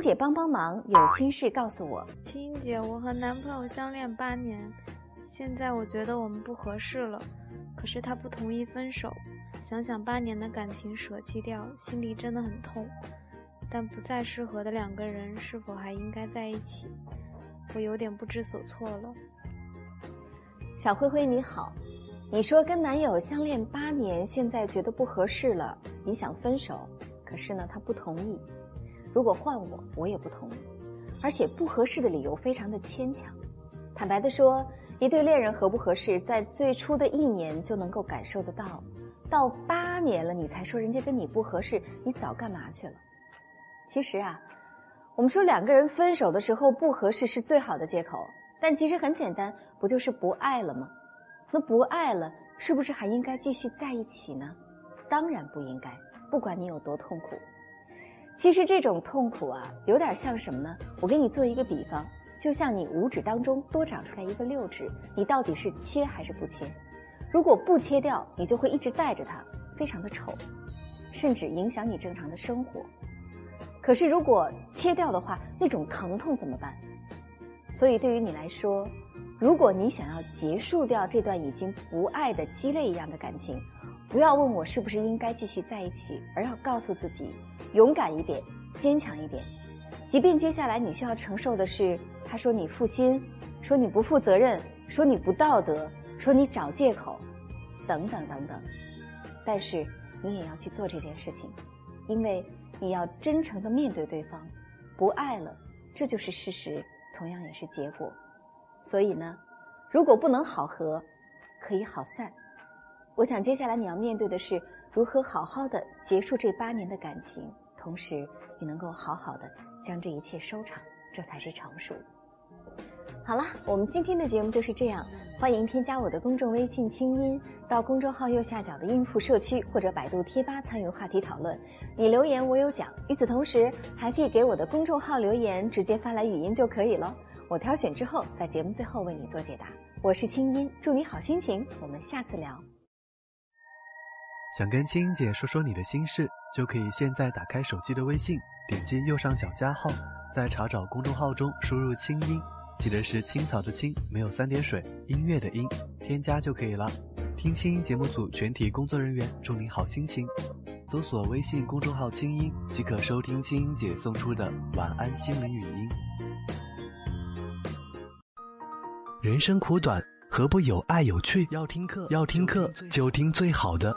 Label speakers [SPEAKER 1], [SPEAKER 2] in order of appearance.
[SPEAKER 1] 青姐帮帮忙，有心事告诉我。
[SPEAKER 2] 青音姐，我和男朋友相恋八年，现在我觉得我们不合适了，可是他不同意分手。想想八年的感情舍弃掉，心里真的很痛。但不再适合的两个人，是否还应该在一起？我有点不知所措了。
[SPEAKER 1] 小灰灰你好，你说跟男友相恋八年，现在觉得不合适了，你想分手，可是呢他不同意。如果换我，我也不同意。而且不合适的理由非常的牵强。坦白的说，一对恋人合不合适，在最初的一年就能够感受得到，到八年了你才说人家跟你不合适，你早干嘛去了？其实啊。我们说两个人分手的时候不合适是最好的借口，但其实很简单，不就是不爱了吗？那不爱了，是不是还应该继续在一起呢？当然不应该，不管你有多痛苦。其实这种痛苦啊，有点像什么呢？我给你做一个比方，就像你五指当中多长出来一个六指，你到底是切还是不切？如果不切掉，你就会一直带着它，非常的丑，甚至影响你正常的生活。可是，如果切掉的话，那种疼痛怎么办？所以，对于你来说，如果你想要结束掉这段已经不爱的鸡肋一样的感情，不要问我是不是应该继续在一起，而要告诉自己，勇敢一点，坚强一点。即便接下来你需要承受的是他说你负心，说你不负责任，说你不道德，说你找借口，等等等等，但是你也要去做这件事情，因为。你要真诚的面对对方，不爱了，这就是事实，同样也是结果。所以呢，如果不能好合，可以好散。我想接下来你要面对的是如何好好的结束这八年的感情，同时也能够好好的将这一切收场，这才是成熟。好了，我们今天的节目就是这样。欢迎添加我的公众微信“清音”，到公众号右下角的“音符社区”或者百度贴吧参与话题讨论。你留言我有奖。与此同时，还可以给我的公众号留言，直接发来语音就可以了。我挑选之后，在节目最后为你做解答。我是清音，祝你好心情。我们下次聊。
[SPEAKER 3] 想跟清音姐说说你的心事，就可以现在打开手机的微信，点击右上角加号，在查找公众号中输入“清音”。记得是青草的青，没有三点水，音乐的音，添加就可以了。听清音节目组全体工作人员祝你好心情。搜索微信公众号“清音”即可收听清音姐送出的晚安心灵语音。人生苦短，何不有爱有趣？要听课，要听课就听最好的。